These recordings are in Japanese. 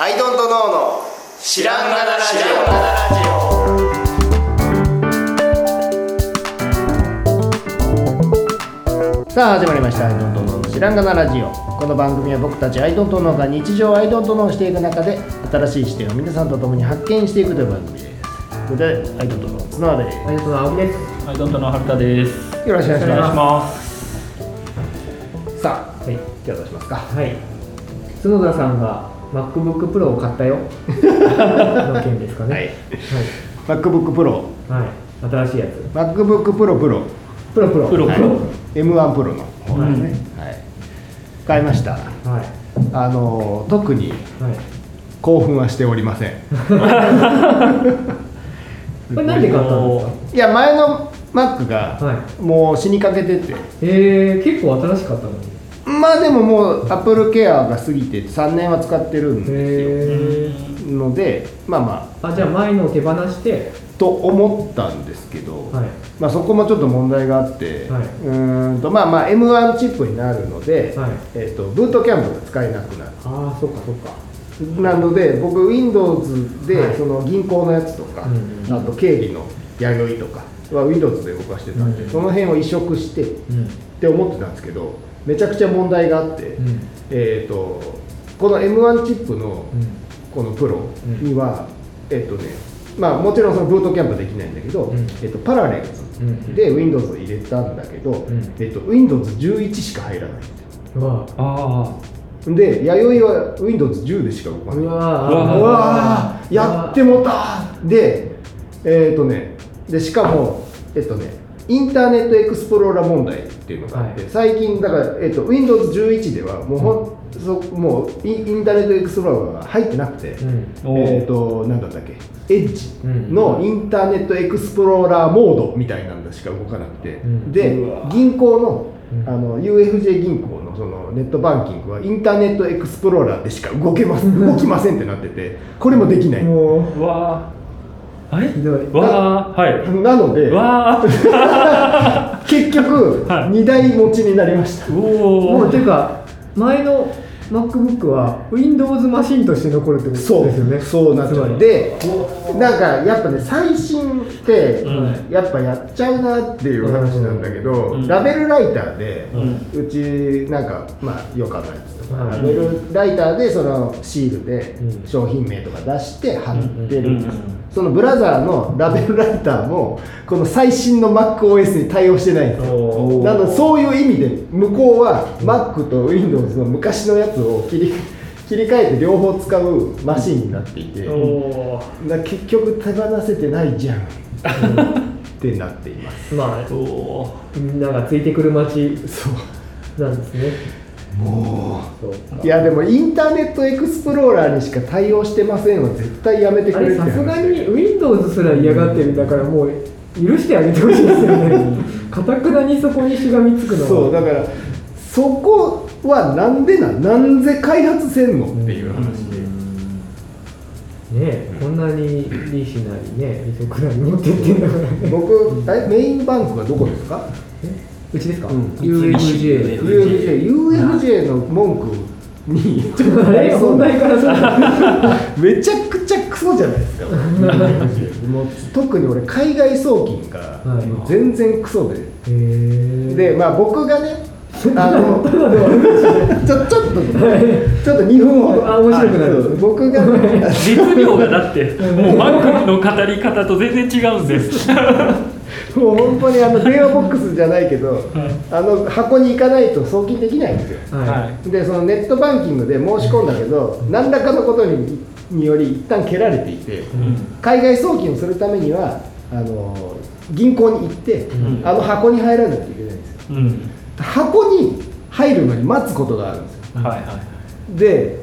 アイドントノーの知らんがなラジオさあ始まりました「アイドントノーの知らんがなラジオ」この番組は僕たちアイドントノーが日常をアイドントノーしていく中で新しい視点を皆さんと共に発見していくという番組ですそれでアイドントノー綱田ですありがとう青木です。はい、ドントの春田です。よろしくお願いしまます。すさあ、はい今日はどうしますか？はい。角田さんが MacBook Pro を買ったよ。の件ですかね。はい MacBook Pro はい。はい。新しいやつ。MacBook Pro Pro プロプロ。はい。プロプロ M1 プロの方ですね、はい買いましたはい。あの特にはい。興奮はしておりません これなんで買ったんですか？いや前の Mac がはもう死にかけててえー、結構新しかったのに。まあでももう Apple Care が過ぎて3年は使ってるんでへすよのでまあまー。あ、じゃあ前のを手放して。あと思ったんですけど、はい。まあ、そこもちょっと問題があって、はいうーんとまあまあ M1 チップになるので、はいえー、とブートキャンプが使えなくなるああ、そっかそっか。なので僕 Windows ではいその銀行のやつとか、うんあと経理の弥生とかは Windows で動かしてたんで、うんその辺を移植してっうん。て思ってたんですけどめちゃくちゃ問題があって、うん。えー、とこの M1 チップのうん。このプロには、えっ、とねまあもちろんそのブートキャンプできないんだけど、うん。えっとパラレルズうん。で Windows を入れたんだけど、ん。えっと Windows11 しか入らない。んですようわ。あで弥生は Windows10 でしか動かない。うわやってもた。でえっ、とねでしかもえっ、とねインターネットエクスプローラー問題っていうのがあって、はい最近だから、えっと Windows11 ではもうほん、そもうインインターネットエクスプローラーが入ってなくて、うん。えっ、となんだったっけエッジうんのインターネットエクスプローラーモードみたいなのしか動かなくて、んで銀行のうんあの UFJ 銀行のそのネットバンキングはインターネットエクスプローラーでしか動けます動きませんってなっててこれもできないもあ。わあ。はい。ひどいわあ。はい。なのでわあ。結局はい。2台持ちになりました。もお。うていうか、前の MacBook は Windows マシンとして残るってことですよね。そう。なんですつまり。よでなんかやっぱね最新ってうんやっぱやっちゃうなっていう話なんだけど、うん。ラベルライターで、ううちなんかまあよかったやつとか、うん。ラベルライターでそのシールでうん。商品名とか出して貼ってるんです、うんそのブラザーのラベルライターもこの最新の MacOS に対応してないんですなのでそういう意味で向こうは Mac と Windows の昔のやつを切り 切り替えて両方使うマシンになっていて、結局手放せてないじゃん。ってなっています。まあ。みんながついてくる街そう。なんですねいやでもインターネットエクスプローラーにしか対応してませんは絶対やめてくあれさすがに Windows すら嫌がってるんだからもう許してあげてほしいですよね。かたくなにそこにしがみつくのは。そうだからそこはなんでなん？なんで開発せんのっていう話で、ねえこんなに利子なりね利息なり持ってってんだから。ね僕メインバンクはどこですか？うちですか、うん。UFJ UFJ, UFJ の文句に。ちょっとあれ問題からそう。めちゃくちゃクソじゃないですか。もう特に俺海外送金が全然クソで、でまあ僕がねあの ちょちょっとちょっと2分ほどあ面白くなる。僕がね熱量がだって、もうマックの語り方と全然違うんです。もう本当にあの電話ボックスじゃないけど、あの箱に行かないと送金できないんですよ。はでそのネットバンキングで申し込んだけど何らかのことににより一旦蹴られていて、海外送金をするためにはあの銀行に行って、うん。あの箱に入らないといけないんですよ。うん。箱に入るのに待つことがあるんですよ。はいはい。で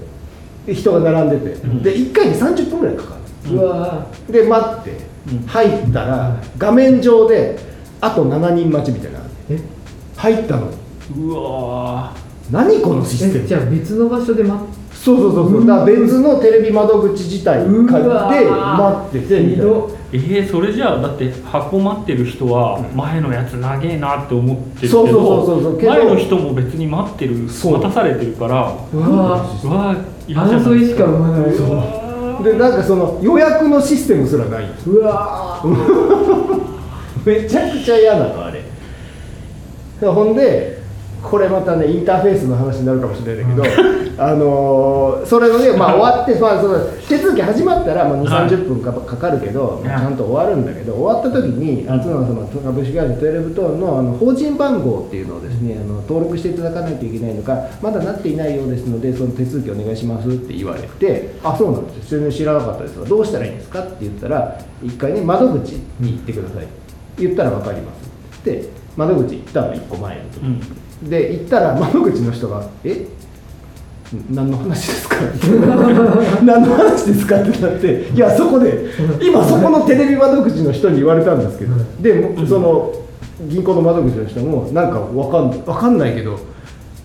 で人が並んでて、うん。で1回に30分ぐらいかかい、うわるで待って。うん入ったら画面上であと7人待ちみたいな入ったの。うわ何このシステム？えじゃあ別の場所で待っそうそうそうそう。だから別のテレビ窓口自体借りて待っててみたいな。えー、それじゃあだって箱待ってる人は前のやつ長えなって思ってるけどそうそうそうそうけど前の人も別に待ってるそう。待たされてるからうわうわ争いしか生まないでなんかその予約のシステムすらない。んですうわ めちゃくちゃ嫌なのあれ。ほんでこれまたねインターフェースの話になるかもしれないんだけど、あのーそれのね、まあ、終わって、まあ、その手続き始まったら、まあ、2、はい。30分かかかるけど、ちゃんと終わるんだけど、終わった時に、あつの様株式会社トゥエルブトーンのあの法人番号っていうのをですね、あの登録していただかないといけないのが、まだなっていないようですので、その手続きお願いしますって言われて、あ、そうなんです、全然知らなかったですが、どうしたらいいんですかって言ったら、一回ね、窓口に行ってください。言ったら分かりますって窓口行ったの1個前の時、うん。で行ったら窓口の人が「え？何の話ですか? 」何の話ですか?」ってなっていやそこで今そこのテレビ窓口の人に言われたんですけどでもその銀行の窓口の人もなんか分かんわかんないけど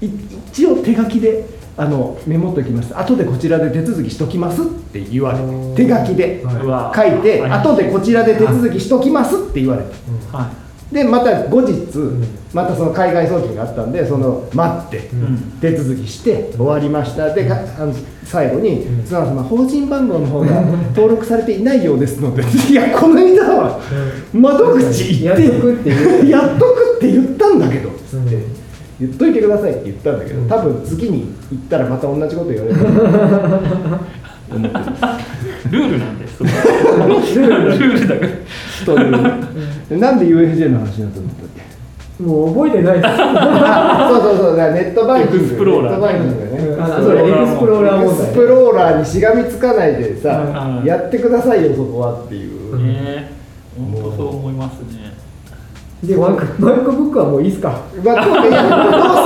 い一応手書きであのメモっときます。後でこちらで手続きしときますって言われて手書きで書いてはい。後でこちらで手続きしときますって言われて。はでまた後日、ん。またその海外送金があったんでその待って、うん。手続きして終わりました。でかあの最後にうん「津山様法人番号の方が 登録されていないようですので」いやこの間は窓口行やっってとくってやっとくって言ったんだけど」つって、うん。言っといてくださいって言ったんだけどうん。多分次に行ったらまた同じこと言われる ルールなんです。ルールだから。というなんで UFJ の話になったんだっけ？もう覚えてないです。あそうそうそう。だからネットバンキング。エクスプローラーネットバンキングね。あそうエクスプローラー問題エクスプローラーにしがみつかないでさ、はいやってくださいよそこはっていう、ね。本当そう思いますね。で MacBook はもういいっすか？MacBook いやどうす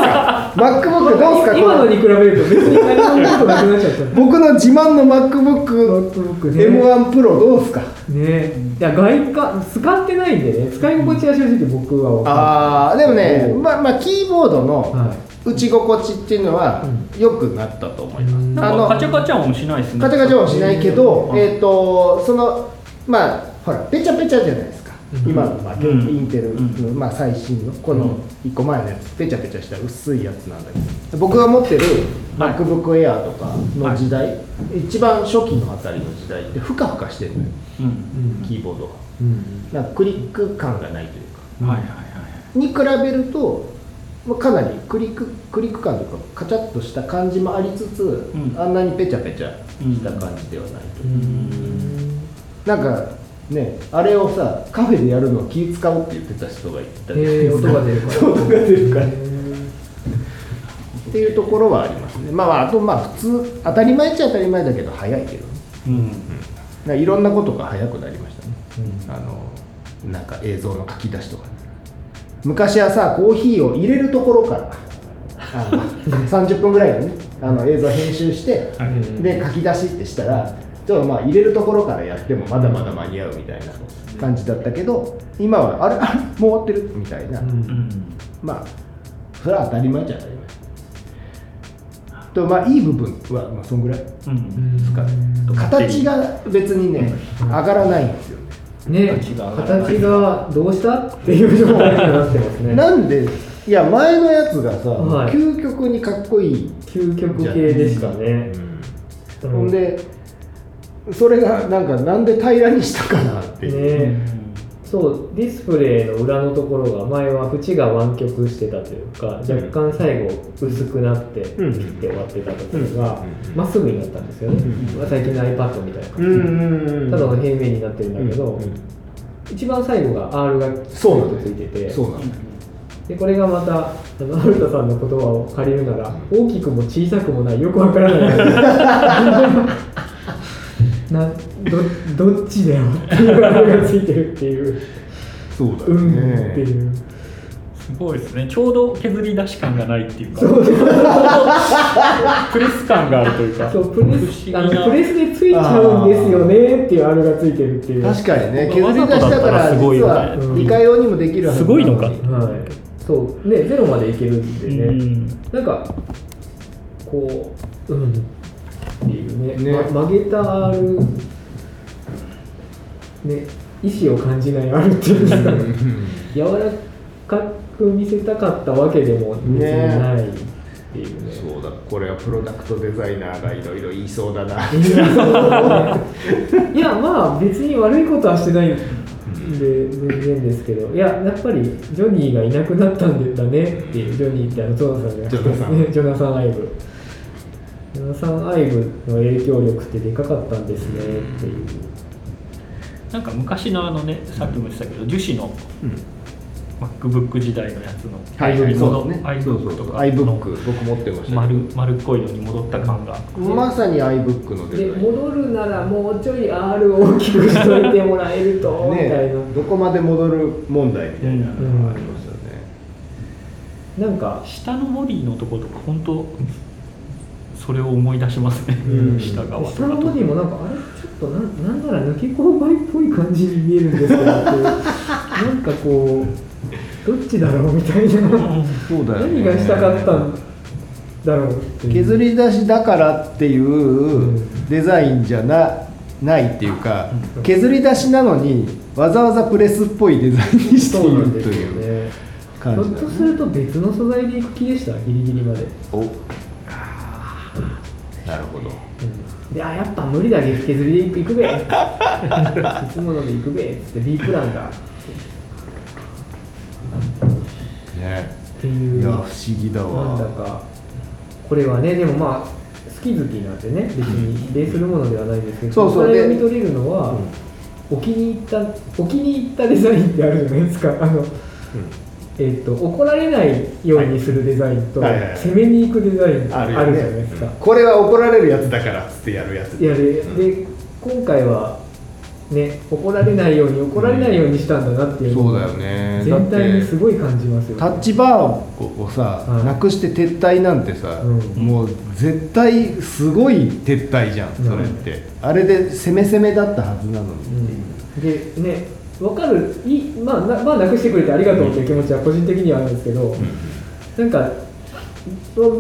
か？MacBook どうすか今のこのに比べると別に何もことなくなっちゃった。僕の自慢の MacBook MacBook ね M1 Pro どうすか？ね。いや外観使ってないんでね。使い心地は正直僕は分かああでもねう。んまあまあキーボードのは打ち心地っていうのは良くなったと思います、うん。あのカチャカチャ音しないですね。カチャカチャはしないけど、うん。えっ、とそのまあほらペチャペチャじゃないですか、うん今の、まあ、うん。インテルの、うん。まあ、最新のこのうん。1個前のやつ。ペチャペチャした薄いやつなんだけど。僕が持ってるはい。MacBook Air とかの時代、一番初期のあたりの時代ってふかふかしてるのよ。キーボードが。うん。なんかクリック感がないというか。はいはいはいに比べるとまあかなりクリッククリック感というかカチャッとした感じもありつつ、ん。あんなにペチャペチャした感じではないと。いうか、なんかねあれをさカフェでやるのを気使うって言ってた人がいたじゃないえー、ですか音が出るから。音が出るから。へっていうところはありますね。まああとまあ普通当たり前っちゃ当たり前だけど早いけどね。うん。なんかいろんなことが早くなりましたね。ーうん。あのなんか映像の書き出しとかね。昔はさコーヒーを入れるところからあの 30分ぐらいのねあの映像編集して、はい。で書き出しってしたらちょっとまあ入れるところからやってもまだまだ間に合うみたいな感じだったけど今はあれあれもう終わってるみたいな、うんうんまあそれは当たり前っちゃ当たり前とまあいい部分はまあそんぐらい。ですうん。かね。形が別にね上がらないんですよね。ね。形がどうしたっていう状態になってますね。なんでいや前のやつがさ、はい。究極にかっこいい、究極系でしたね、うん。ほんでそれがなんかなんで平らにしたかなっていう、ねそうディスプレイの裏のところが前は縁が湾曲してたというか若干最後薄くなって切うん。って終わってたところがうん。まっすぐになったんですよね、うん。最近の iPad みたいな感じ、ただの平面になってるんだけど、一番最後が R がそうなんだついててそうなんでこれがまたあのアルタさんの言葉を借りるなら大きくも小さくもない。よくわからない など どっちだよっていうあれがついてるっていう。そうだようんってね。いうすごいですね。ちょうど削り出し感がないっていうか。そう。プレス感があるというか。そうプレスあのプレスでついちゃうんですよねっていうあれがついてるっていう。確かにね削わり出したたかららすごい実はよねうん理解用にもできるはずすごいのか。はいそう。ねゼロまでいけるんでね、うん。なんかこううんっていうね。ね。ま曲げたあるね意志を感じないあるっていうん。ですかね柔らかく見せたかったわけでも別にないっていうね。そうだ。これはプロダクトデザイナーがいろいろ言いそうだな。いやまあ別に悪いことはしてない。ん。で全然ですけど。いややっぱりジョニーがいなくなったんだねっていう。ジョニーってあのジョナサンが。ジョナサン。ジョナサン・アイブジョナサン・アイブの影響力ってでかかったんですねっていう。なんか昔のあのねさっきも言ってたけど樹脂の MacBook 時代のやつの iBook とか iBook 僕持ってました丸丸っこいのに戻った感が、まさに iBook のデでザイン戻るならもうちょい R を大きくしといてもらえると、みたいな。ねどこまで戻る問題みたいなのがありますよね、なんか下のボディのとことか本当それを思い出しますね、うん。下側とか。下のボディもなんかあれ？ちょっとなんなんなら抜け勾配っぽい感じに見えるんですけどなんかこうどっちだろうみたいな。そうだよね。何がしたかったんだろうって削り出しだからっていんうデザインじゃなないっていうか削り出しなのにわざわざプレスっぽいデザインにしてそういるとなんですよいうね。ひ感じだねょっとすると別の素材でいく気でした？ギリギリまで、おなるほど。であやっぱ無理だけ削りでいくべ。いつものでいくべ。っつって B プランだね。っていう。いや不思議だなんだわか。これはねでもまあ好き好きなんでね別に比例するものではないですけどそうそう。でこれ読み取れるのは、お気に入ったお気に入ったデザインってあるじゃないですか。あの、えっと怒られないようにするデザインと、はいはいはい。はい攻めに行くデザインあるじゃないですか、これは怒られるやつだからっつってやるやつ。いやでで今回はね怒られないように怒られないようにしたんだなっていうのがそうだよね。全体にすごい感じますよてタッチバーをさ、はい。なくして撤退なんてさ、うん。もう絶対すごい撤退じゃんそれって、あれで攻め攻めだったはずなのに、でね分かるいまあな,、まあ、なくしてくれてありがとうっていう気持ちは個人的にはあるんですけど、なんか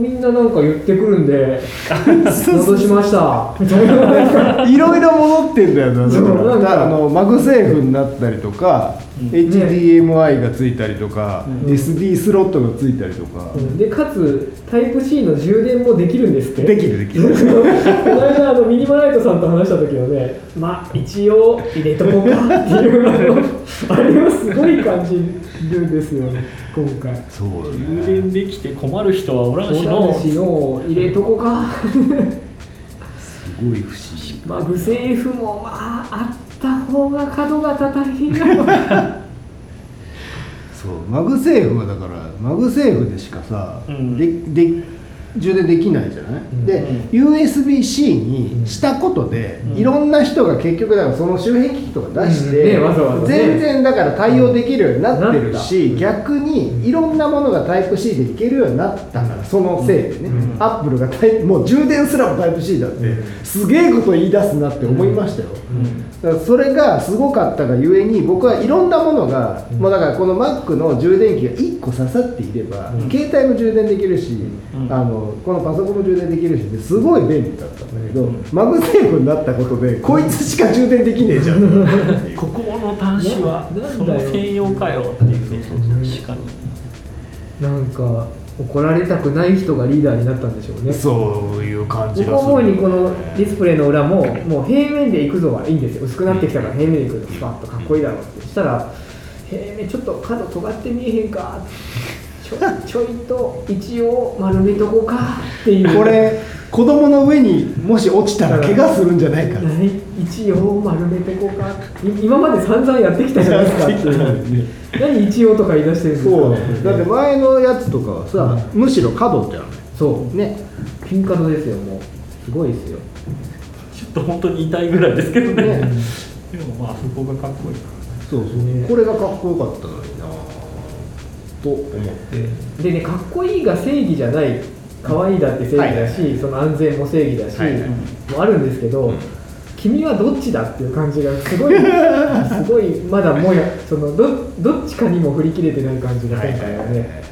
みんななんか言ってくるんで 戻しました。いろいろ戻ってんだよなだそうなんか。からあの MagSafe になったりとか、HDMI がついたりとか、うん。SD スロットがついたりとか、でかつタイプ C の充電もできるんですって。できるできる。この間あのミニマライトさんと話した時はねまあ一応入れとこうかっていうあれはす。ごい感じるんですよね今回。そう充電できて困る人はおらんしの。オランジの入れとこか。すごい不思議。マグセーフもまああった方が角が大変やわそうマグセーフはだからマグセーフでしかさ、うん。でで充電できないじゃない、ん。で、USB-C にしたことで、いろんな人が結局だからその周辺機器とか出して、全然だから対応できるようになってるし、うん逆にいろんなものがタイプ C でいけるようになったからそのせいでね、うん。アップルがタイもう充電すらもタイプ C だって、うん。すげえこと言い出すなって思いましたよ、だからそれがすごかったがゆえに僕はいろんなものが、うん。もうだからこの Mac の充電器が1個刺さっていれば、うん。携帯も充電できるし、うん。あのこのパソコンも充電できるしですごい便利だったんだけど、うん。 MagSafe になったことでこいつしか充電できねえじゃんここの端子はなその専用かよっていうね確かになんか怒られたくない人がリーダーになったんでしょうね。そういう感じ僕がする。思うにこのディスプレイの裏ももう平面で行くぞはいいんですよ。薄くなってきたから平面で行くぞスパッとかっこいいだろうって。したら平面ちょっと角尖って見えへんかちょちょいと一応丸めとこうか。っていう。これ子供の上にもし落ちたら怪我するんじゃないか。一応丸めてこうか。い今まで散々やってきたじゃないですか。っていう何一応とか言い出してるんですか。そう。だって前のやつとかはさ、むしろ角じゃんそう。ね。ピンカドですよもう。すごいですよ。ちょっと本当に痛いぐらいですけどね。ね。でもまあそこがかっこいいからそうそう、ね。これがかっこよかったのになと思って。でねかっこいいが正義じゃない可愛いだって正義だし、その安全も正義だし、はい。はいもあるんですけど、君はどっちだっていう感じがすごい すごいまだもやそのどどっちかにも振り切れてない感じが今回はね、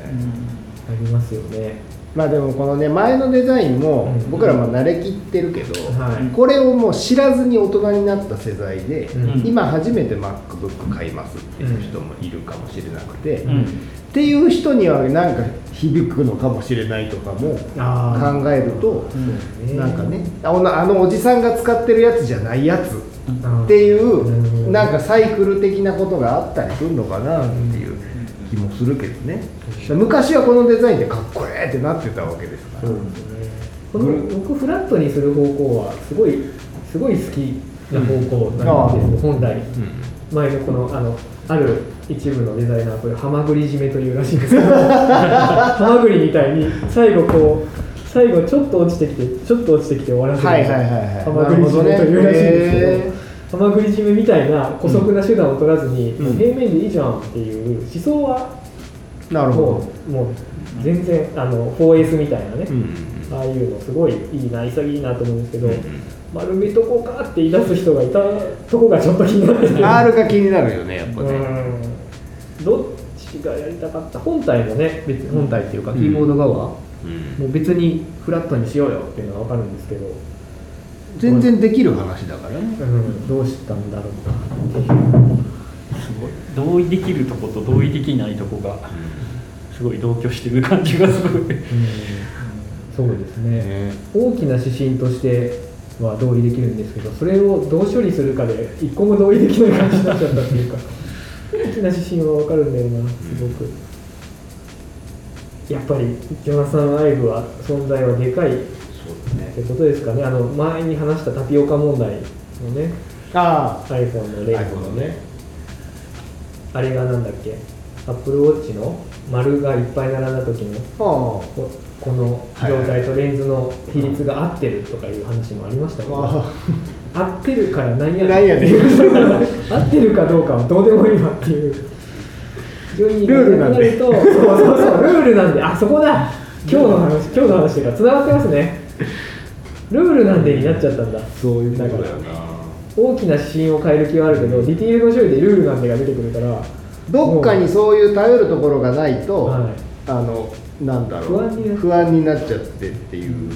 ありますよね。まあでもこのね前のデザインもうん。僕らも慣れきってるけど、はい。これをもう知らずに大人になった世代で、うん。今初めて MacBook 買いますっていう人もいるかもしれなくて、うんっていう人にはなんか響くのかもしれないとかも考えると、ねなんかねあのあのおじさんが使ってるやつじゃないやつっていうなんかサイクル的なことがあったりするのかなっていう気もするけどね。昔はこのデザインでかっこええってなってたわけですから。この僕フラットにする方向はすごいすごい好きな方向なんですよ、本来前のこのあのある一部のデザイナーこれハマグリ締めというらしいんですけどハマグリみたいに最後こう最後ちょっと落ちてきてちょっと落ちてきて終わらせるはいハマグリ締めというらしいんですけど、ハマグリ締めみたいな姑息な手段を取らずに、うん。平面でいいじゃんっていう思想はなるほもうもう全然あの 4S みたいなね、ど、うん。ああいうのすごいいいな潔いなと思うんですけど、うん丸めとこうかって言い出す人がいたとこがちょっと気になってて R が気になるよねやっぱね、うん。どっちがやりたかった本体もね別に本体っていうかキーボード側、もうん。う別にフラットにしようよっていうのは分かるんですけど、全然できる話だからね、うん、どうしたんだろうなっていう。すごい。同意できるとこと同意できないとこがすごい同居してる感じがすごい。そうですね。ね。大きな指針としては同意できるんですけどそれをどう処理するかで一個も同意できない感じになっちゃったっていうか大きな指針は分かるんだよなすごく。やっぱりジョナサン・アイブは存在はでかいってことですかね。あの前に話したタピオカ問題のねあ iPhone のレンズのね。あれがなんだっけ？Apple Watch の丸がいっぱい並んだ時のあここの状態とレンズの比率が合ってるとかいう話もありましたけど、あ合ってるから何やなん。やねん。合ってるかどうかはどうでもいいわっていう。非常にルールなんで。るとそうそうそうルールなんで。あそこだ。今日の話今日の話がつながってますね。ルールなんでになっちゃったんだ。そういうことだよな。大きな指針を変える気はあるけどディティールの処理でルールなんでが出てくるからどっかにそういう頼るところがないと、はい。あのなんだろう不安になっちゃってっていう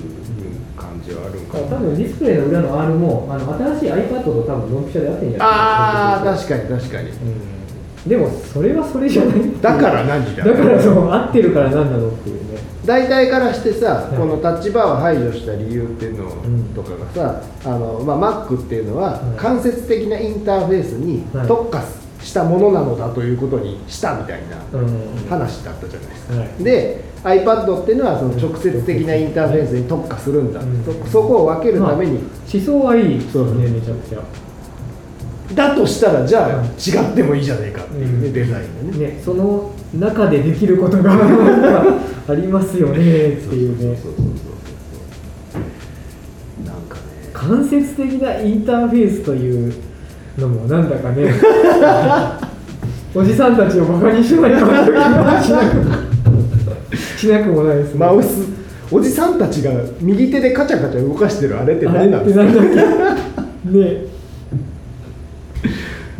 感じはあるんか多な、分ディスプレイの裏の R もあの新しい iPad と多分ドンピシャで合ってんじゃないああ確かに確かに。うん。でもそれはそれじゃない。だから何だだからそう合ってるから何なのっていうね。大体からしてさ、はい。このタッチバーを排除した理由っていうのんとかがさ、あのまあ、Mac っていうのははい。間接的なインターフェースにはい。特化したものなのだということにしたみたいなうん。話だったじゃないですか、はい。で iPad っていうのはその直接的なインターフェースに特化するんだ、うん。そそこを分けるために、思想はいいですそう。よねめちゃくちゃ。だとしたらじゃあうん。違ってもいいじゃないかっていうね、うん。デザインがね。ねその中でできることがありますよねっていうね。そうそうそうそう。なんかね。間接的なインターフェースというのもなんだかね。おじさんたちをバカにしない感じがしなくしなくもないですね。マウスおじさんたちが右手でカチャカチャ動かしてるあれって何なんですか？ね。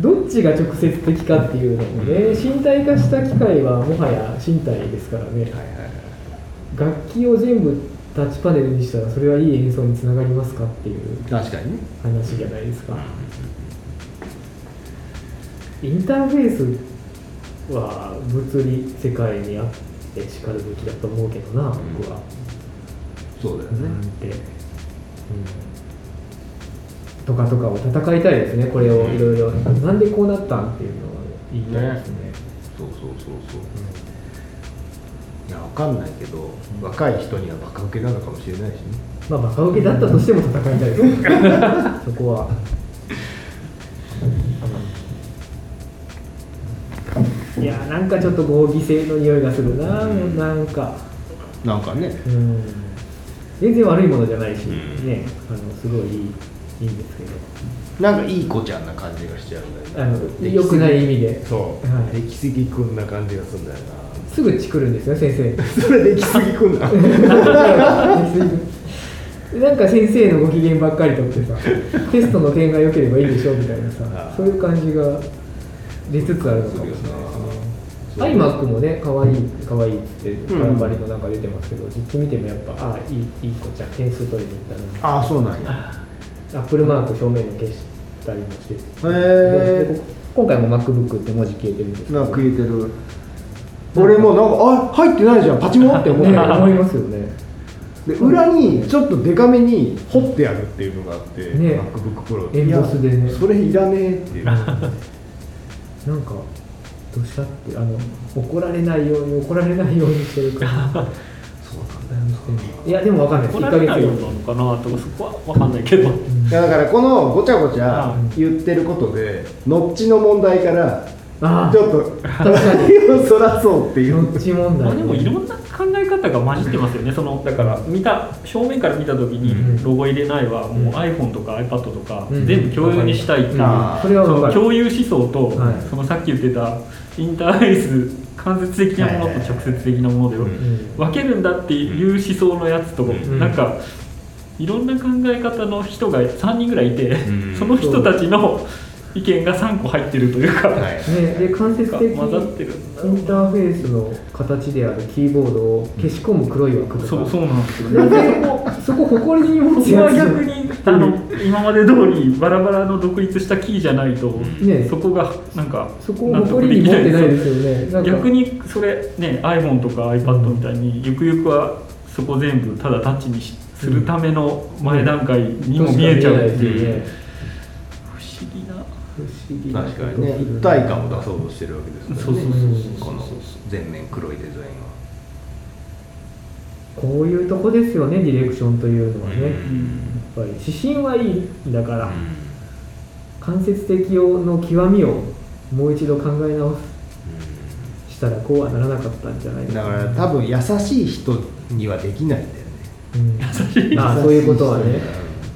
どっちが直接的かっていうのもね身体化した機械はもはや身体ですからね。はいはいはい。楽器を全部タッチパネルにしたらそれはいい演奏につながりますかっていう確かにね。話じゃないですかインターフェースは物理世界にあってしかるべきだと思うけどな僕は、そうだよなんて、うん、とかとかを戦いたいですねこれをいろいろ。なんでこうなったんっていうのを言いたいですね。そうそうそうそう。いやわかんないけど若い人にはバカ受けなのかもしれないしね。まあバカ受けだったとしても戦いたいです そこは、いやなんかちょっと合議制の匂いがするな、もうなんか。なんかね。うん。全然悪いものじゃないし、うん。ねあのすごいいいいいんですけど。なんかいい子ちゃんな感じがしちゃうんだあよねの良くない意味で。そう、はい。出来すぎくんな感じがするんだよすぐチクるんですよ先生な それ出来すぎくんな。なんか先生のご機嫌ばっかりとってさテストの点が良ければいいでしょみたいなさそういう感じが出つつあるのかもしれないですねそ iMac もね可愛い可愛いってうん。バラバリのなんか出てますけど、実機見てもやっぱああいいいい子ちゃん点数取りに行ったな。ああそうなんや。アップルマーク正面に消したりもして。てへで今回も MacBook って文字消えてるんですけど。消えてる。俺もなんかあ入ってないじゃん。パチモンって思っねた 思いますよね。で裏にちょっとデカめに彫ってあるっていうのがあって、ね。MacBook Pro エンボスでね。それいらねえっていう。なんかどうしたってあの怒られないように怒られないようにしてるから。そうなんだよいやでもわかんない。です1ヶ怒られないよう月なのかなとかそこは分かんないけど。いやだからこのごちゃごちゃうん。言ってることでノッチの問題からあちょっと確かに手をそらそうっていう。どっち問題。まあでもいろんな考え方が混じってますよね。そのだから見た正面から見た時うん。にロゴ入れないはもう iPhone とか iPad とかうん。全部共有にしたいっていう、それはその共有思想と、はい。そのさっき言ってたインターフェース間接的なものと直接的なものでうん。分けるんだっていう思想のやつと、うん。なんかいろんな考え方の人が3人ぐらいいて、うん。その人たちの意見が3個入ってるというか、はい。ね、で間接的インターフェースの形であるキーボードを消し込む黒い枠とか、そうそうなんですよ全ね然そこ誇りに持つそこはやつ逆にあの今まで通りバラバラの独立したキーじゃないと、ね。そこがなんかそこを誇りに持ってないですよね。逆にそれね iPhone とか iPad みたいにゆくゆくはそこ全部ただタッチにしするための前段階にも見えちゃうっていう、とし不思確かにね一体感を出そうとしてるわけですからね。そうそうこの全面黒いデザインは。こういうとこですよねディレクションというのはね、うん。やっぱり指針はいいんだから、間接的の極みをもう一度考え直したらこうはならなかったんじゃないだから多分優しい人にはできないんだよね。うん。ああそういうことはね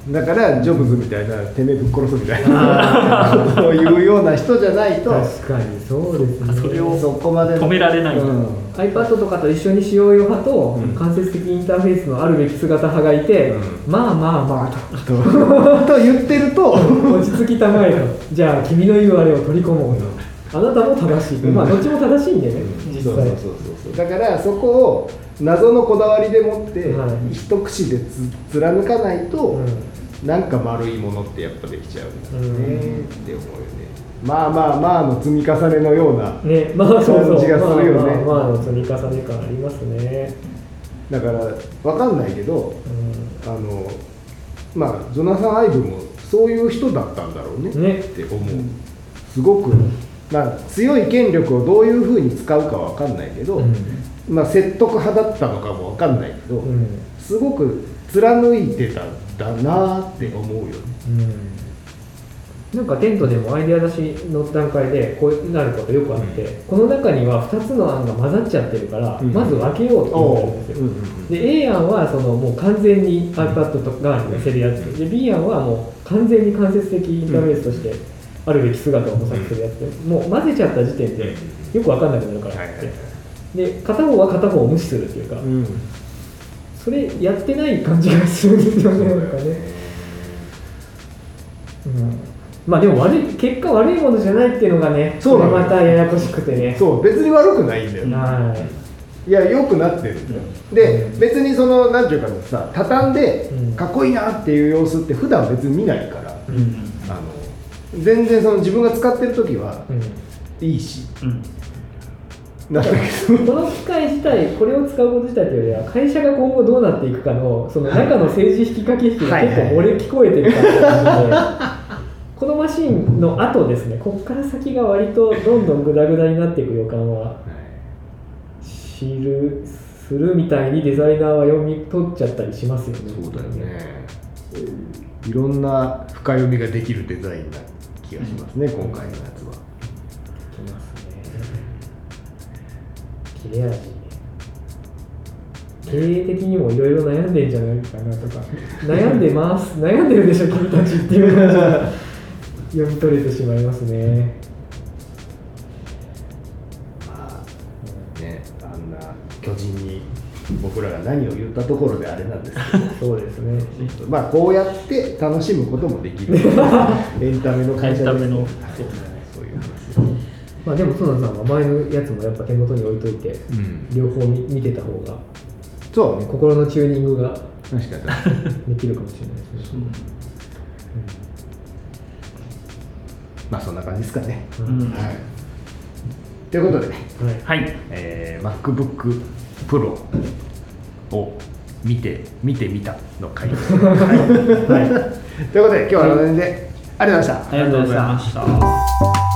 だからジョブズみたいなてめえぶっ殺すみたいあなことを言うような人じゃないと。確かにそうですね。それをそこまでの。止められない。うん。iPad とかと一緒にしようよ派と、うん。間接的インターフェースのあるべき姿派がいて、うまあまあまあとと。と言ってると。落ち着きたまえと。じゃあ君の言うあれを取り込もうとあなたも正しい。まあどっちも正しいんでね、実際。そうそうそうそう。だからそこを謎のこだわりでもって、はい。一口でつ貫かないと、うん。なんか丸いものってやっぱできちゃうんだよね、うん。って思うよね。まあまあまあの積み重ねのような感じがするよね。まあまあまあの積み重ね感ありますね、だからわかんないけどうあのまあジョナサン・アイブもそういう人だったんだろうね。ね。って思う。すごく、まあ、強い権力をどういうふうに使うかはわかんないけど、うん。まあ、説得派だったのかもわかんないけど、うん。すごく貫いてたんだなって思うよね。うん。なんかテントでもアイデア出しの段階でこうなることよくあって、この中には2つの案が混ざっちゃってるから、うん。まず分けようって言われるんですよ、で A 案はそのもう完全に iPad とかに載せるやつ。で B 案はもう完全に間接的インターフェースとしてあるべき姿を模索するやつでもう混ぜちゃった時点でよく分かんなくなるから。ってで片方は片方を無視するっていうか、うん。それやってない感じがするんですよねなんかね、うん、まあでも悪い結果悪いものじゃないっていうのがねそれまたややこしくてね。そう別に悪くないんだよ、はい。いや良くなってるんだよ。で別にその何ていうかさ畳んでうん。かっこいいなっていう様子って普段別に見ないから、うん全然その自分が使ってる時はうん。いいし。うん。なんだけどこの機械自体これを使うこと自体というよりは会社が今後どうなっていくかのその中の政治引き駆け引きが結構漏れ聞こえてる感じなのでこのマシンの後ですねここから先が割とどんどんグダグダになっていく予感は知るするみたいにデザイナーは読み取っちゃったりしますよね。そうだよね。いろんな深読みができるデザインな気がしますね、今回のやつは。きますね。切れ味。経営的にもいろいろ悩んでんじゃないかなとか。悩んでます。悩んでるでしょ君たちっていう感じが。読み取れてしまいますね僕らが何を言ったところであれなんですけど。そうですね。まあこうやって楽しむこともできる。エンタメの会社です。エンタメの。はい。そういう話です。まあでも園田さんは前のやつもやっぱ手元に置いといてうん。両方見見てた方がそう。ね心のチューニングが確かに。できるかもしれないですね、まあそんな感じですかね、ううんん。はい。ということでね、はい。はい。えー、MacBook Pro を見て見てみたの回です、はい、ということで今日はこの辺で、ありがとうございました。ありがとうございました